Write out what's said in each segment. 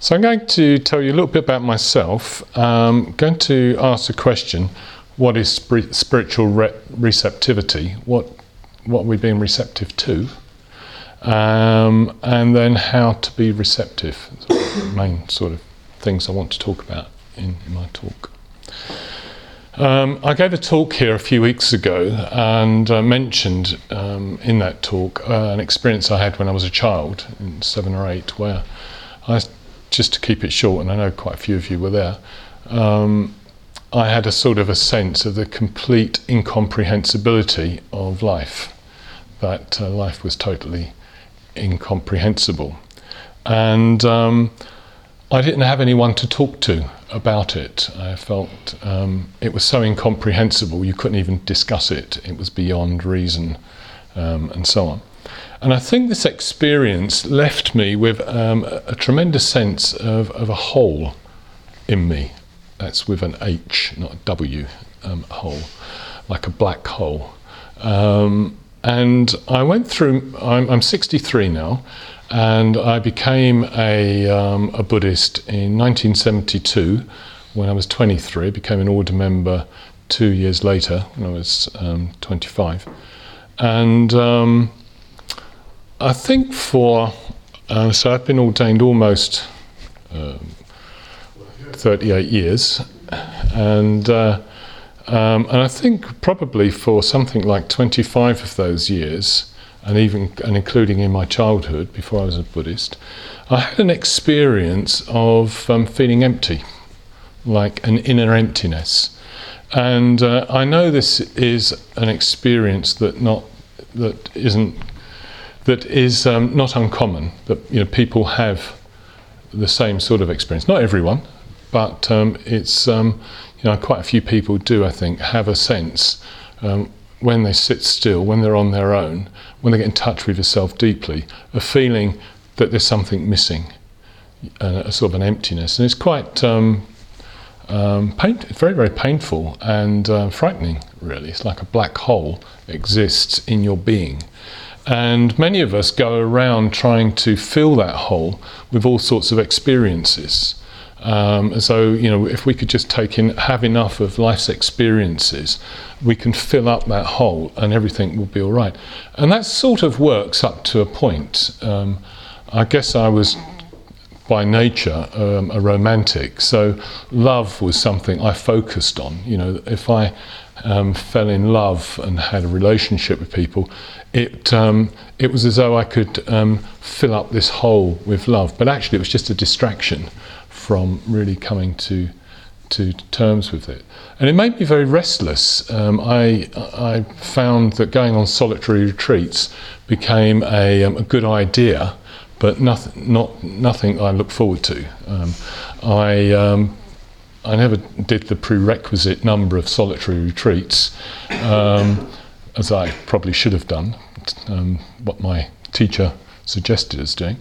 So I'm going to tell you a little bit about myself. I'm going to ask the question, what is spir- spiritual re- receptivity? What, what are we being receptive to? Um, and then how to be receptive. the main sort of things I want to talk about in, in my talk. Um, I gave a talk here a few weeks ago and uh, mentioned um, in that talk uh, an experience I had when I was a child, in seven or eight, where I just to keep it short, and I know quite a few of you were there, um, I had a sort of a sense of the complete incomprehensibility of life, that uh, life was totally incomprehensible. And um, I didn't have anyone to talk to about it. I felt um, it was so incomprehensible, you couldn't even discuss it, it was beyond reason, um, and so on. And I think this experience left me with um, a, tremendous sense of, of, a hole in me. That's with an H, not a W, um, hole, like a black hole. Um, and I went through, I'm, I'm, 63 now, and I became a, um, a Buddhist in 1972 when I was 23, I became an order member two years later when I was um, 25. And um, I think for uh, so I've been ordained almost um, 38 years, and uh, um, and I think probably for something like 25 of those years, and even and including in my childhood before I was a Buddhist, I had an experience of um, feeling empty, like an inner emptiness, and uh, I know this is an experience that not that isn't that is um, not uncommon. That you know people have the same sort of experience. Not everyone, but um, it's um, you know quite a few people do. I think have a sense um, when they sit still, when they're on their own, when they get in touch with yourself deeply, a feeling that there's something missing, a, a sort of an emptiness, and it's quite. Um, um, pain, very, very painful and uh, frightening, really. It's like a black hole exists in your being. And many of us go around trying to fill that hole with all sorts of experiences. Um, so, you know, if we could just take in, have enough of life's experiences, we can fill up that hole and everything will be all right. And that sort of works up to a point. Um, I guess I was by nature um, a romantic, so love was something I focused on. You know, if I um, fell in love and had a relationship with people, it um, it was as though I could um, fill up this hole with love. But actually, it was just a distraction from really coming to to terms with it, and it made me very restless. Um, I I found that going on solitary retreats became a, um, a good idea, but nothing not nothing I look forward to. Um, I I never did the prerequisite number of solitary retreats, um, as I probably should have done, um, what my teacher suggested as doing.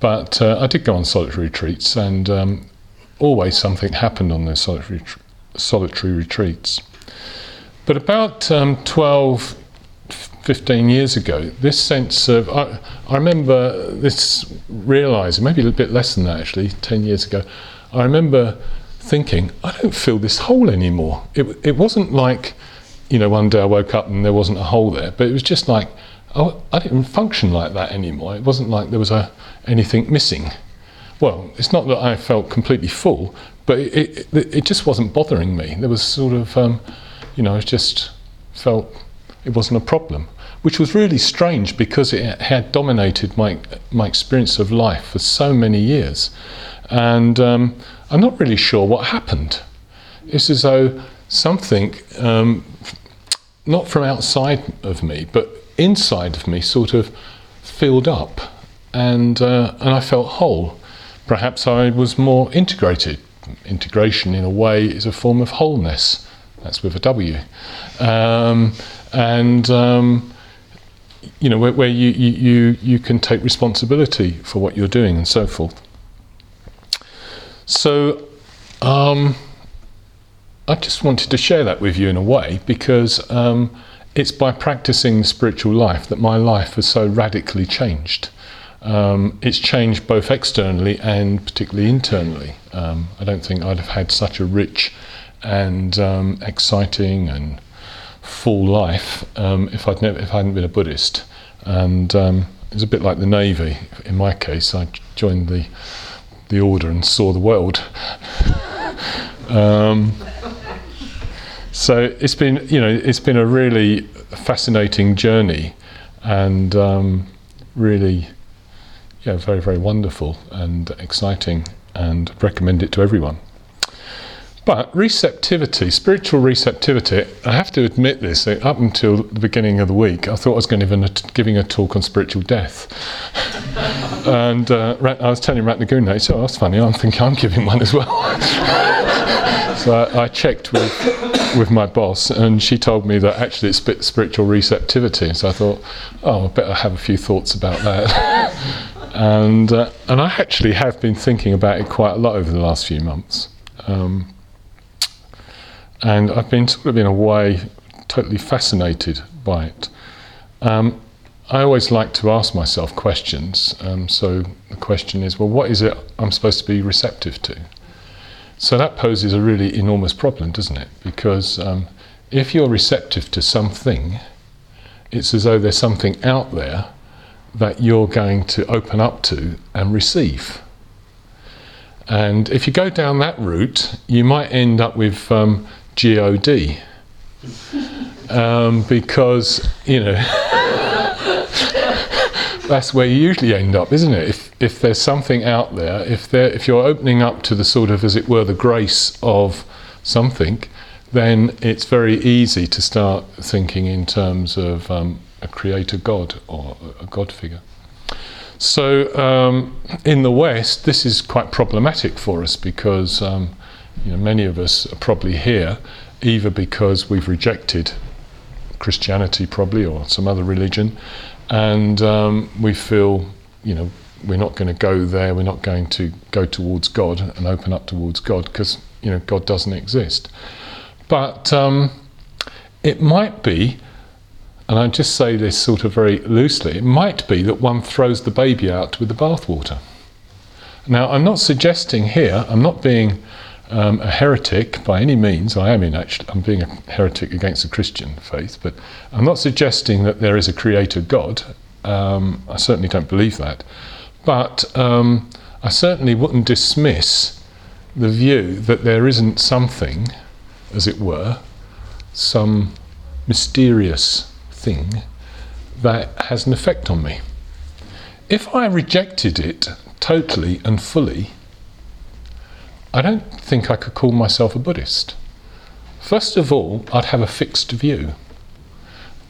But uh, I did go on solitary retreats, and um, always something happened on those solitary, solitary retreats. But about um, 12, 15 years ago, this sense of, I, I remember this realizing, maybe a little bit less than that actually, 10 years ago, I remember thinking, I don't feel this hole anymore. It, it wasn't like, you know, one day I woke up and there wasn't a hole there, but it was just like, oh, I didn't function like that anymore. It wasn't like there was a, anything missing. Well, it's not that I felt completely full, but it, it, it just wasn't bothering me. There was sort of, um, you know, I just felt it wasn't a problem, which was really strange because it had dominated my, my experience of life for so many years. And um, I'm not really sure what happened. It's as though something, um, not from outside of me, but inside of me, sort of filled up, and uh, and I felt whole. Perhaps I was more integrated. Integration, in a way, is a form of wholeness. That's with a W, um, and um, you know where, where you, you you can take responsibility for what you're doing and so forth. So um, I just wanted to share that with you in a way because um, it's by practicing spiritual life that my life has so radically changed. um, it's changed both externally and particularly internally. Um, I don't think I'd have had such a rich and um, exciting and full life um, if I'd never, if I hadn't been a Buddhist. And um, it's a bit like the Navy. In my case, I joined the the order and saw the world. Um, so it's been, you know, it's been a really fascinating journey, and um, really, yeah, very very wonderful and exciting, and recommend it to everyone. But receptivity, spiritual receptivity, I have to admit this, up until the beginning of the week, I thought I was going to be giving a talk on spiritual death. and uh, I was telling Ratnaguna, he said, oh, that's funny, I'm thinking I'm giving one as well. so I, I, checked with, with my boss, and she told me that actually it's spiritual receptivity. So I thought, oh, I better have a few thoughts about that. and, uh, and I actually have been thinking about it quite a lot over the last few months. Um, and I've been sort of in a way totally fascinated by it. Um, I always like to ask myself questions. Um, so the question is, well, what is it I'm supposed to be receptive to? So that poses a really enormous problem, doesn't it? Because um, if you're receptive to something, it's as though there's something out there that you're going to open up to and receive. And if you go down that route, you might end up with um, God. Um, because, you know, that's where you usually end up, isn't it? If, if there's something out there, if, there, if you're opening up to the sort of, as it were, the grace of something, then it's very easy to start thinking in terms of um, a creator God or a God figure. So um, in the West, this is quite problematic for us because um, you know, many of us are probably here either because we've rejected Christianity, probably, or some other religion, and um, we feel, you know, we're not going to go there, we're not going to go towards God and open up towards God because, you know, God doesn't exist. But um, it might be, and I just say this sort of very loosely, it might be that one throws the baby out with the bathwater. Now, I'm not suggesting here, I'm not being um, a heretic by any means. I am in actually, I'm being a heretic against the Christian faith, but I'm not suggesting that there is a creator God. Um, I certainly don't believe that. But um, I certainly wouldn't dismiss the view that there isn't something, as it were, some mysterious thing that has an effect on me. If I rejected it totally and fully, I don't think I could call myself a Buddhist. First of all, I'd have a fixed view.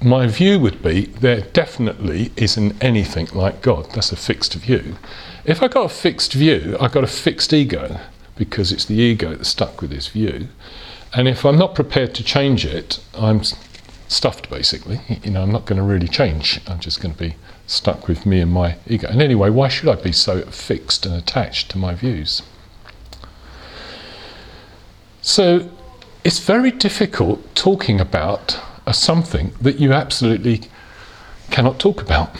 My view would be there definitely isn't anything like God. That's a fixed view. If I got a fixed view, I got a fixed ego because it's the ego that's stuck with this view. And if I'm not prepared to change it, I'm stuffed basically. You know, I'm not going to really change. I'm just going to be stuck with me and my ego. And anyway, why should I be so fixed and attached to my views? So it's very difficult talking about a something that you absolutely cannot talk about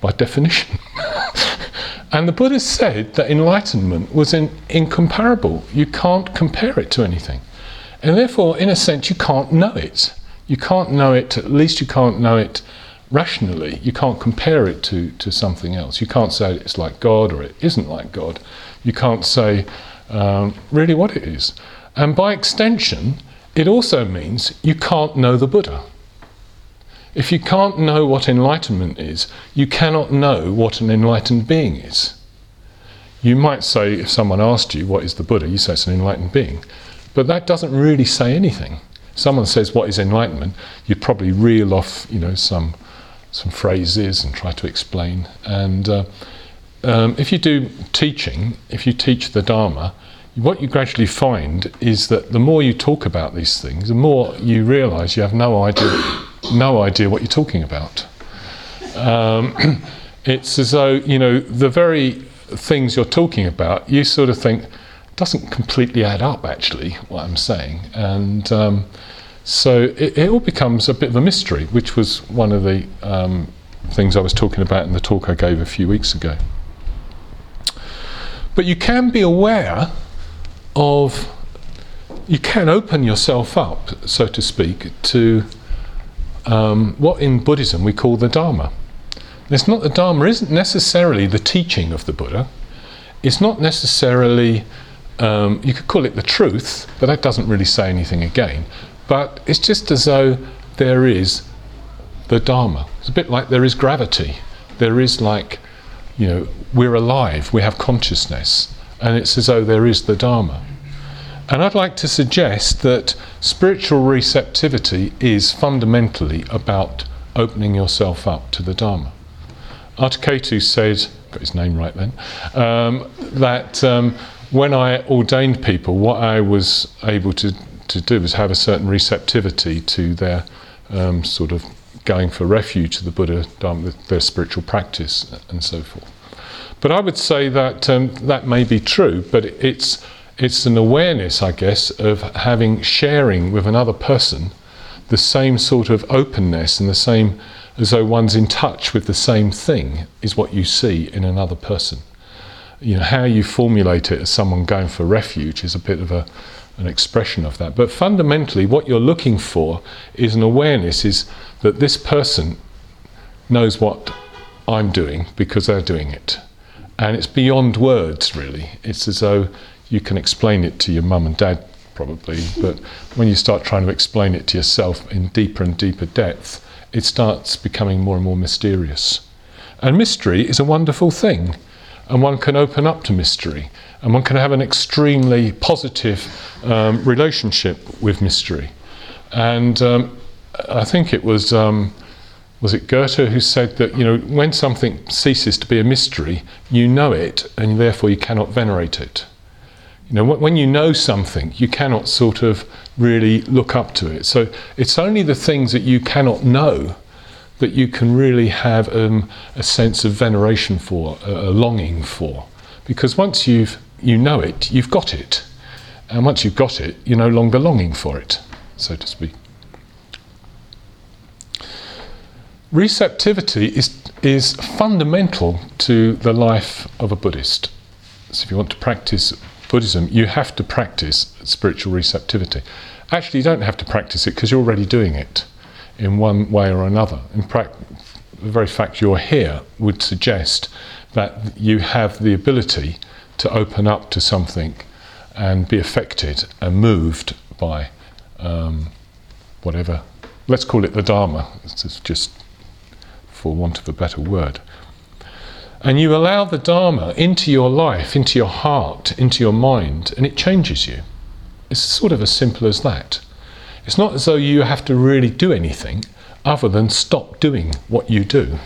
by definition. and the Buddha said that enlightenment was in, incomparable. You can't compare it to anything. And therefore, in a sense, you can't know it. You can't know it, at least you can't know it rationally. You can't compare it to, to something else. You can't say it's like God or it isn't like God. You can't say um, really what it is. And by extension, it also means you can't know the Buddha. If you can't know what enlightenment is, you cannot know what an enlightened being is. You might say, if someone asked you, What is the Buddha? you say it's an enlightened being. But that doesn't really say anything. Someone says, What is enlightenment? you'd probably reel off you know, some, some phrases and try to explain. And uh, um, if you do teaching, if you teach the Dharma, what you gradually find is that the more you talk about these things, the more you realise you have no idea, no idea what you're talking about. Um, it's as though you know the very things you're talking about. You sort of think doesn't completely add up. Actually, what I'm saying, and um, so it, it, all becomes a bit of a mystery, which was one of the um, things I was talking about in the talk I gave a few weeks ago. But you can be aware of, you can open yourself up, so to speak, to um, what in Buddhism we call the Dharma. It's not the Dharma isn't necessarily the teaching of the Buddha. It's not necessarily um, you could call it the truth, but that doesn't really say anything again. But it's just as though there is the Dharma. It's a bit like there is gravity. There is like, you know, we're alive, we have consciousness, and it's as though there is the Dharma. And I'd like to suggest that spiritual receptivity is fundamentally about opening yourself up to the Dharma. Artaketu said, got his name right then, um, that um, when I ordained people, what I was able to, to do was have a certain receptivity to their um, sort of going for refuge to the Buddha, Dharma, their spiritual practice, and so forth. But I would say that um, that may be true, but it's it's an awareness, I guess, of having sharing with another person the same sort of openness and the same as though one's in touch with the same thing is what you see in another person you know, how you formulate it as someone going for refuge is a bit of a, an expression of that. But fundamentally, what you're looking for is an awareness is that this person knows what I'm doing because they're doing it. And it's beyond words, really. It's as though you can explain it to your mum and dad, probably, but when you start trying to explain it to yourself in deeper and deeper depth, it starts becoming more and more mysterious. And mystery is a wonderful thing and one can open up to mystery, and one can have an extremely positive um, relationship with mystery. And um, I think it was um, was it Goethe who said that you know when something ceases to be a mystery, you know it, and therefore you cannot venerate it. You know, when you know something, you cannot sort of really look up to it. So it's only the things that you cannot know that you can really have um, a sense of veneration for, a, longing for. Because once you've, you know it, you've got it. And once you've got it, you're no longer longing for it, so to speak. Receptivity is, is fundamental to the life of a Buddhist. So if you want to practice Buddhism, you have to practice spiritual receptivity. Actually, you don't have to practice it because you're already doing it in one way or another. In fact, the very fact you're here would suggest that you have the ability to open up to something and be affected and moved by um, whatever. Let's call it the Dharma, it's just for want of a better word. And you allow the Dharma into your life, into your heart, into your mind, and it changes you. It's sort of as simple as that. It's not as though you have to really do anything other than stop doing what you do.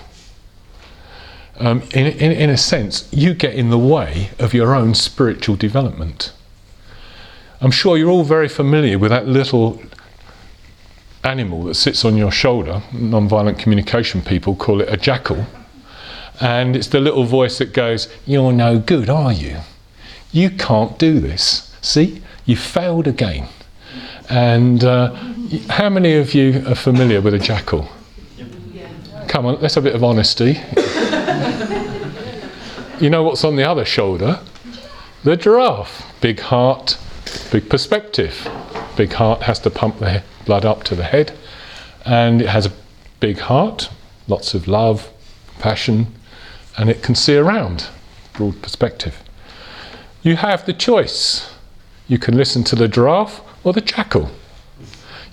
Um, in, in, in a sense, you get in the way of your own spiritual development. I'm sure you're all very familiar with that little animal that sits on your shoulder. Non-violent communication people call it a jackal. And it's the little voice that goes, You're no good, are you? You can't do this. See, you failed again. And uh, how many of you are familiar with a jackal? Come on, let's have a bit of honesty. You know what's on the other shoulder? The giraffe. Big heart, big perspective. Big heart has to pump the blood up to the head, and it has a big heart, lots of love, passion, and it can see around. Broad perspective. You have the choice. You can listen to the giraffe or the jackal.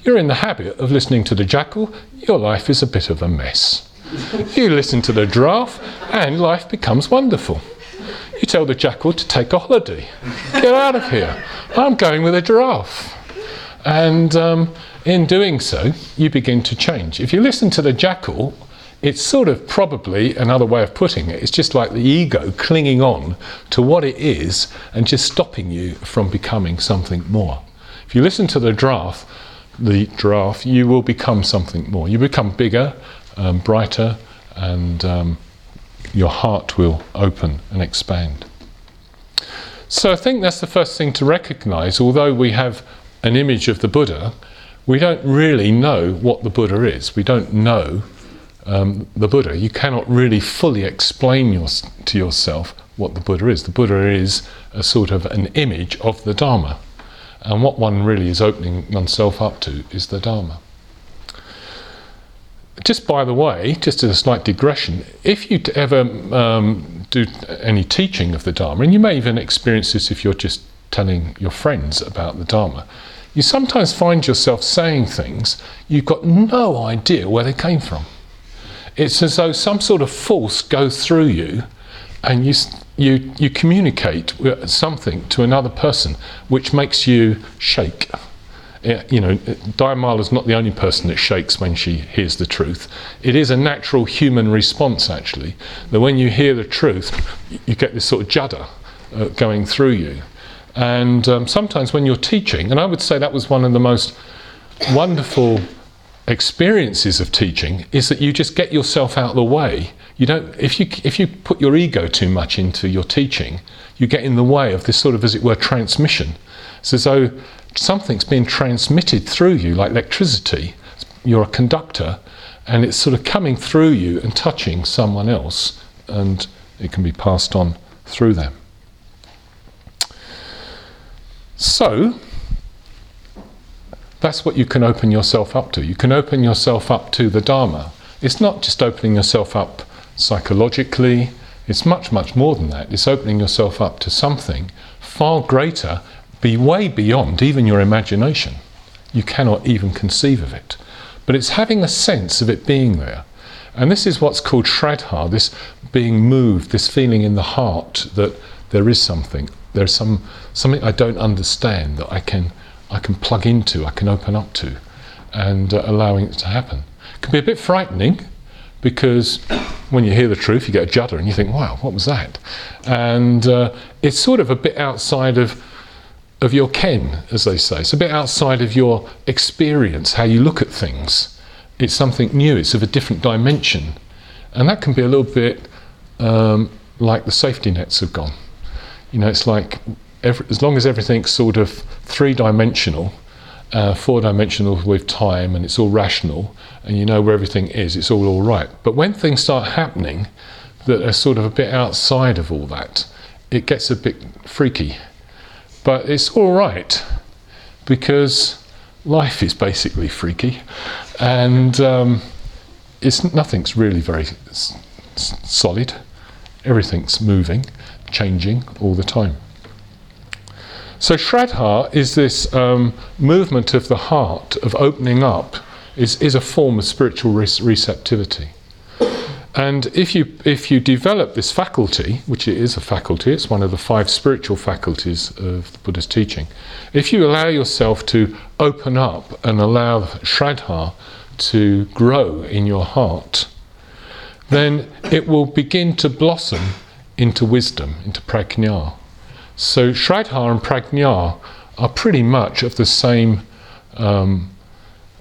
You're in the habit of listening to the jackal, your life is a bit of a mess. You listen to the giraffe, and life becomes wonderful. You tell the jackal to take a holiday. Get out of here. I'm going with a giraffe. And um, in doing so, you begin to change. If you listen to the jackal, it's sort of probably another way of putting it. It's just like the ego clinging on to what it is and just stopping you from becoming something more. If you listen to the draft, the draft, you will become something more. You become bigger, um, brighter, and um, your heart will open and expand. So I think that's the first thing to recognize. Although we have an image of the Buddha, we don't really know what the Buddha is. We don't know um, the Buddha. You cannot really fully explain your, to yourself what the Buddha is. The Buddha is a sort of an image of the Dharma. And what one really is opening oneself up to is the Dharma. Just by the way, just as a slight digression, if you ever um, do any teaching of the Dharma, and you may even experience this if you're just telling your friends about the Dharma, you sometimes find yourself saying things you've got no idea where they came from. It's as though some sort of force goes through you and you, you, you communicate something to another person which makes you shake. You know, is not the only person that shakes when she hears the truth. It is a natural human response, actually, that when you hear the truth, you get this sort of judder uh, going through you. And um, sometimes when you're teaching, and I would say that was one of the most wonderful experiences of teaching, is that you just get yourself out of the way you don't if you if you put your ego too much into your teaching you get in the way of this sort of as it were transmission it's as though something's being transmitted through you like electricity you're a conductor and it's sort of coming through you and touching someone else and it can be passed on through them so that's what you can open yourself up to you can open yourself up to the dharma it's not just opening yourself up psychologically. It's much, much more than that. It's opening yourself up to something far greater, be way beyond even your imagination. You cannot even conceive of it. But it's having a sense of it being there. And this is what's called Shraddha, this being moved, this feeling in the heart that there is something, there's some something I don't understand that I can I can plug into, I can open up to, and uh, allowing it to happen. It can be a bit frightening because when you hear the truth, you get a judder and you think, wow, what was that? And uh, it's sort of a bit outside of, of your ken, as they say. It's a bit outside of your experience, how you look at things. It's something new, it's of a different dimension. And that can be a little bit um, like the safety nets have gone. You know, it's like every, as long as everything's sort of three dimensional, uh, four dimensional with time and it's all rational and you know where everything is, it's all all right. But when things start happening that are sort of a bit outside of all that, it gets a bit freaky. But it's all right because life is basically freaky and um, it's nothing's really very s- solid. Everything's moving, changing all the time. So Shraddha is this um, movement of the heart, of opening up, is, is a form of spiritual receptivity. And if you, if you develop this faculty, which it is a faculty, it's one of the five spiritual faculties of the Buddha's teaching, if you allow yourself to open up and allow Shraddha to grow in your heart, then it will begin to blossom into wisdom, into prajna. So Shraddha and Prajna are pretty much of the same um,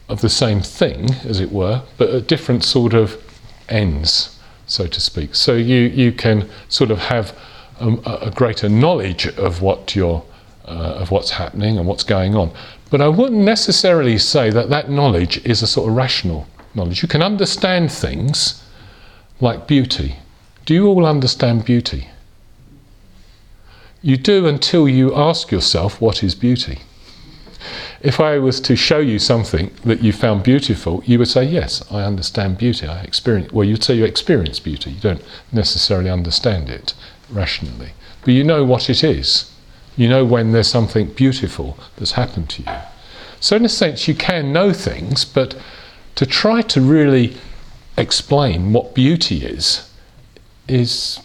of the same thing, as it were, but a different sort of ends, so to speak. So you you can sort of have a, a greater knowledge of what you're uh, of what's happening and what's going on. But I wouldn't necessarily say that that knowledge is a sort of rational knowledge. You can understand things like beauty. Do you all understand beauty? You do until you ask yourself, what is beauty? If I was to show you something that you found beautiful, you would say, Yes, I understand beauty. I experience well, you'd say you experience beauty. You don't necessarily understand it rationally. But you know what it is. You know when there's something beautiful that's happened to you. So in a sense you can know things, but to try to really explain what beauty is is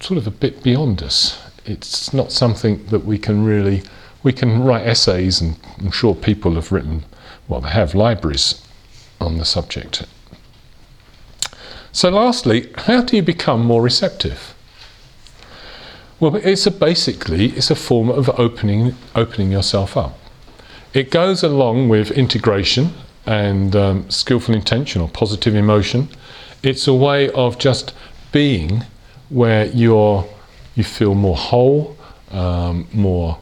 sort of a bit beyond us it's not something that we can really we can write essays and I'm sure people have written well they have libraries on the subject. So lastly how do you become more receptive? Well it's basically it's a form of opening opening yourself up. It goes along with integration and um, skillful intention or positive emotion. It's a way of just being where you're you feel more whole, um, more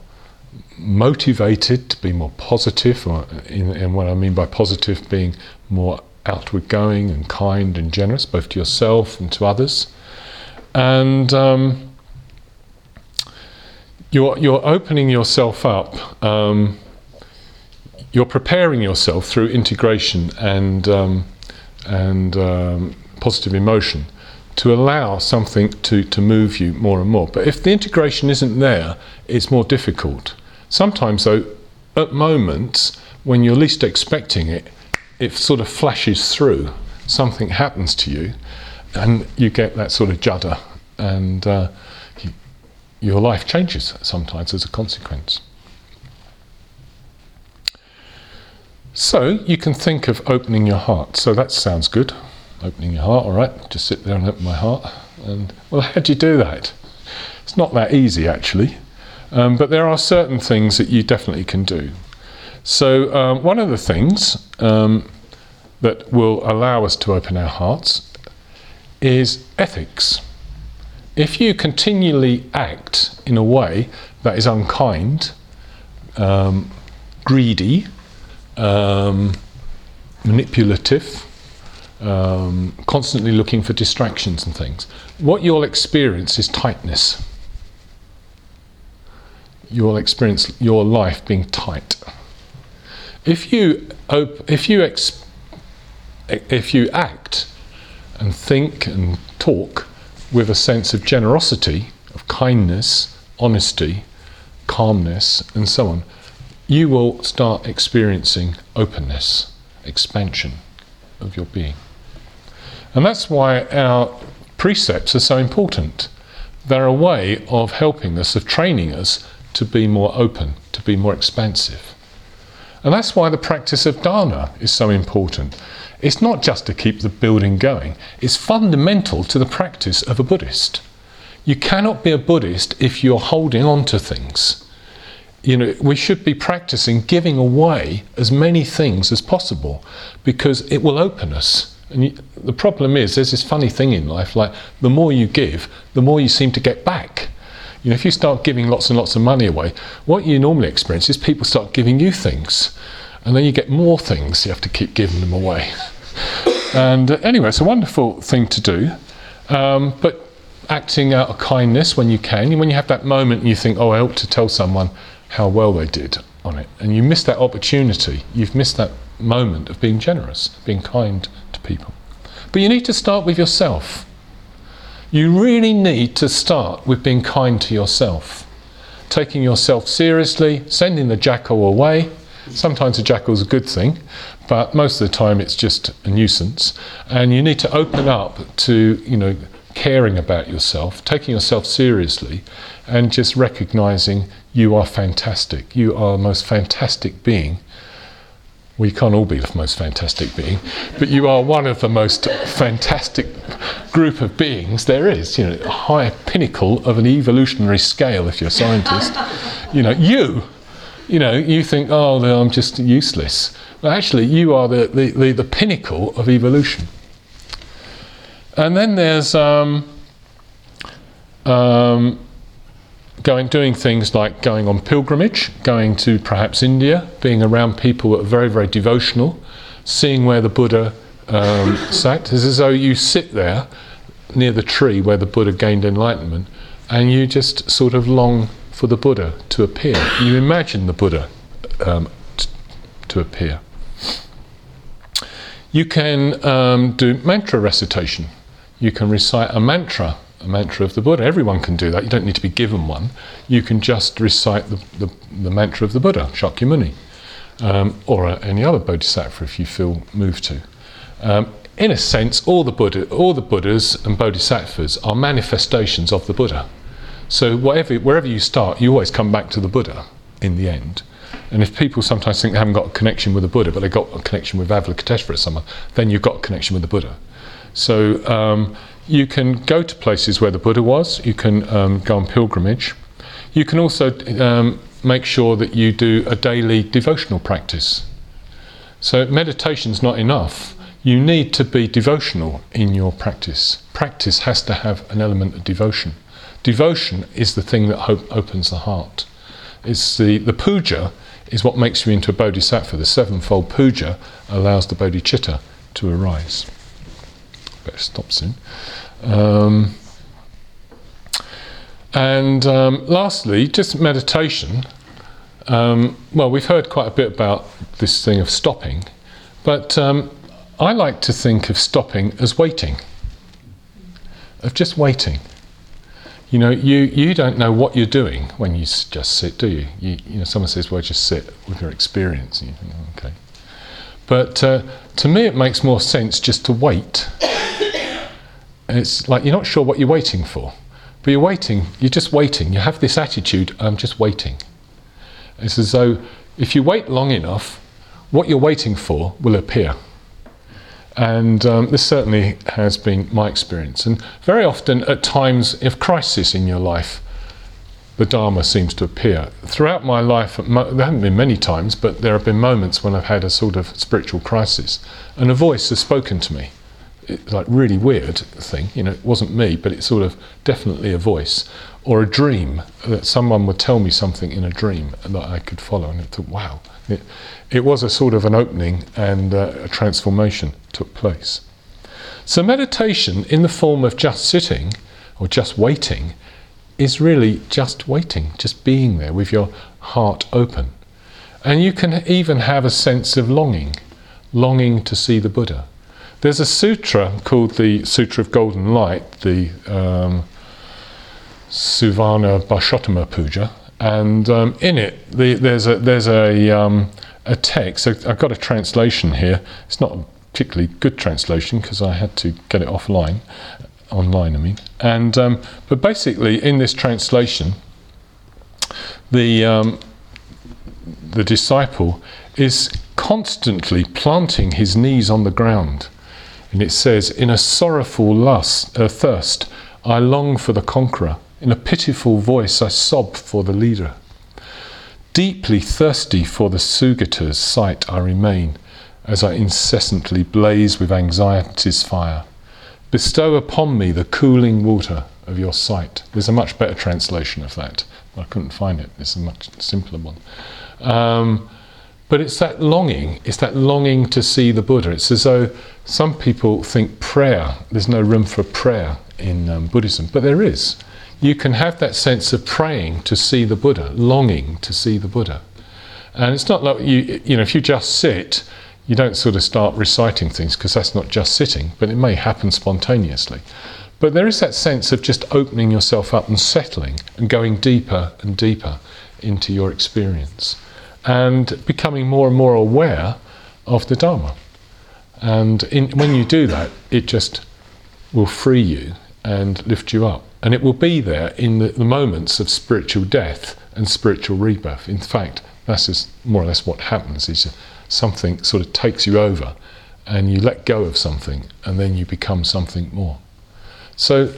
motivated to be more positive, or in, and what I mean by positive being more outward going and kind and generous, both to yourself and to others. And um, you're, you're opening yourself up, um, you're preparing yourself through integration and, um, and um, positive emotion to allow something to, to move you more and more. But if the integration isn't there, it's more difficult. Sometimes, though, at moments when you're least expecting it, it sort of flashes through. Something happens to you, and you get that sort of judder, and uh, you, your life changes sometimes as a consequence. So you can think of opening your heart. So that sounds good. Opening your heart, all right. Just sit there and open my heart. And well, how do you do that? It's not that easy, actually. Um, but there are certain things that you definitely can do. So, um, one of the things um, that will allow us to open our hearts is ethics. If you continually act in a way that is unkind, um, greedy, um, manipulative, um, constantly looking for distractions and things, what you'll experience is tightness. You'll experience your life being tight if you op- if you ex- if you act and think and talk with a sense of generosity, of kindness, honesty, calmness, and so on, you will start experiencing openness, expansion of your being. And that's why our precepts are so important. They're a way of helping us, of training us to be more open, to be more expansive. And that's why the practice of dana is so important. It's not just to keep the building going, it's fundamental to the practice of a Buddhist. You cannot be a Buddhist if you're holding on to things. You know, we should be practicing giving away as many things as possible because it will open us. And you, the problem is, there's this funny thing in life like the more you give, the more you seem to get back. You know, if you start giving lots and lots of money away, what you normally experience is people start giving you things, and then you get more things. You have to keep giving them away. and uh, anyway, it's a wonderful thing to do. Um, but acting out of kindness when you can, when you have that moment and you think, oh, I ought to tell someone how well they did on it, and you miss that opportunity, you've missed that moment of being generous, being kind to people. But you need to start with yourself. You really need to start with being kind to yourself, taking yourself seriously, sending the jackal away. Sometimes the jackal's a good thing, but most of the time it's just a nuisance. And you need to open up to, you know, caring about yourself, taking yourself seriously, and just recognizing you are fantastic. You are the most fantastic being we can't all be the most fantastic being, but you are one of the most fantastic group of beings there is. You know, a higher pinnacle of an evolutionary scale. If you're a scientist, you know, you, you know, you think, oh, I'm just useless. But actually, you are the, the, the, the pinnacle of evolution. And then there's um, um, going doing things like going on pilgrimage, going to perhaps India, being around people that are very very devotional, seeing where the Buddha um, sat. It's as though you sit there near the tree where the Buddha gained enlightenment, and you just sort of long for the Buddha to appear. You imagine the Buddha um, t- to appear. You can um, do mantra recitation. You can recite a mantra a mantra of the Buddha. Everyone can do that. You don't need to be given one. You can just recite the, the, the mantra of the Buddha, Shakyamuni, um, or uh, any other bodhisattva if you feel moved to. Um, in a sense, all the Buddha, all the Buddhas and bodhisattvas are manifestations of the Buddha. So whatever, wherever you start, you always come back to the Buddha in the end. And if people sometimes think they haven't got a connection with the Buddha, but they've got a connection with Avalokiteshvara someone, then you've got a connection with the Buddha. So um, you can go to places where the Buddha was, you can um, go on pilgrimage. You can also um, make sure that you do a daily devotional practice. So, meditation's not enough. You need to be devotional in your practice. Practice has to have an element of devotion. Devotion is the thing that opens the heart. It's the, the puja is what makes you into a bodhisattva. The sevenfold puja allows the bodhicitta to arise. Better stop soon. Um, and um, lastly, just meditation. Um, well, we've heard quite a bit about this thing of stopping, but um, I like to think of stopping as waiting, of just waiting. You know, you, you don't know what you're doing when you just sit, do you? you? You know, someone says, well, just sit with your experience. And you think, oh, okay. But uh, to me, it makes more sense just to wait. it's like you're not sure what you're waiting for, but you're waiting, you're just waiting. You have this attitude, I'm just waiting. It's as though if you wait long enough, what you're waiting for will appear. And um, this certainly has been my experience. And very often, at times of crisis in your life, the Dharma seems to appear. Throughout my life, there haven't been many times, but there have been moments when I've had a sort of spiritual crisis, and a voice has spoken to me. It's like really weird thing, you know. It wasn't me, but it's sort of definitely a voice, or a dream that someone would tell me something in a dream that I could follow, and I thought, wow, it, it was a sort of an opening and uh, a transformation took place. So, meditation in the form of just sitting or just waiting is really just waiting, just being there with your heart open. And you can even have a sense of longing, longing to see the Buddha. There's a sutra called the Sutra of Golden Light, the um, Suvarna Bharshottama Puja, and um, in it the, there's a there's a um, a text. So I've got a translation here. It's not a particularly good translation because I had to get it offline, online. I mean, and um, but basically in this translation, the um, the disciple is constantly planting his knees on the ground, and it says, "In a sorrowful lust, uh, thirst, I long for the conqueror." In a pitiful voice, I sob for the leader. Deeply thirsty for the Sugata's sight, I remain, as I incessantly blaze with anxiety's fire. Bestow upon me the cooling water of your sight. There's a much better translation of that. I couldn't find it. It's a much simpler one. Um, but it's that longing, it's that longing to see the Buddha. It's as though some people think prayer, there's no room for prayer in um, Buddhism, but there is you can have that sense of praying to see the Buddha, longing to see the Buddha. And it's not like you, you know, if you just sit, you don't sort of start reciting things because that's not just sitting, but it may happen spontaneously. But there is that sense of just opening yourself up and settling and going deeper and deeper into your experience and becoming more and more aware of the Dharma. And in, when you do that, it just will free you and lift you up. And it will be there in the, the moments of spiritual death and spiritual rebirth. In fact, that's just more or less what happens is something sort of takes you over and you let go of something and then you become something more. So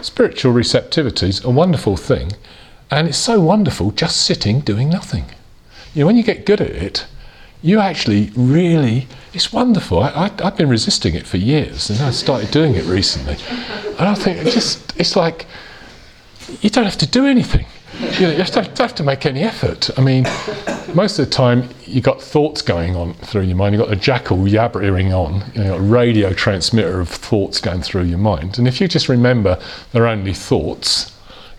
spiritual receptivity is a wonderful thing and it's so wonderful just sitting doing nothing. You know, when you get good at it, you actually really, it's wonderful. I, have been resisting it for years and I started doing it recently. And I think it just, it's like, you don't have to do anything. You, know, you don't have to make any effort. I mean, most of the time you've got thoughts going on through your mind. You've got a jackal yabbering on, you know, a radio transmitter of thoughts going through your mind. And if you just remember they're only thoughts,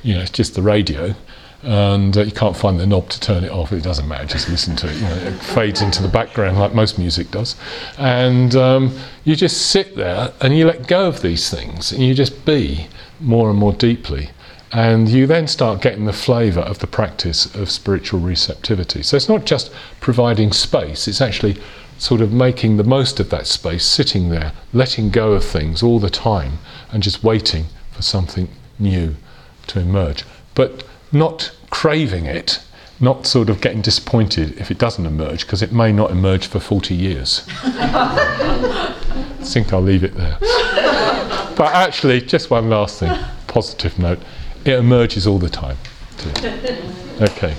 you know, it's just the radio, and uh, you can't find the knob to turn it off. It doesn't matter, just listen to it. You know, it fades into the background like most music does. And um, you just sit there and you let go of these things and you just be more and more deeply. And you then start getting the flavour of the practice of spiritual receptivity. So it's not just providing space, it's actually sort of making the most of that space, sitting there, letting go of things all the time, and just waiting for something new to emerge. But not craving it, not sort of getting disappointed if it doesn't emerge, because it may not emerge for 40 years. I think I'll leave it there. But actually, just one last thing, positive note, it emerges all the time. Okay.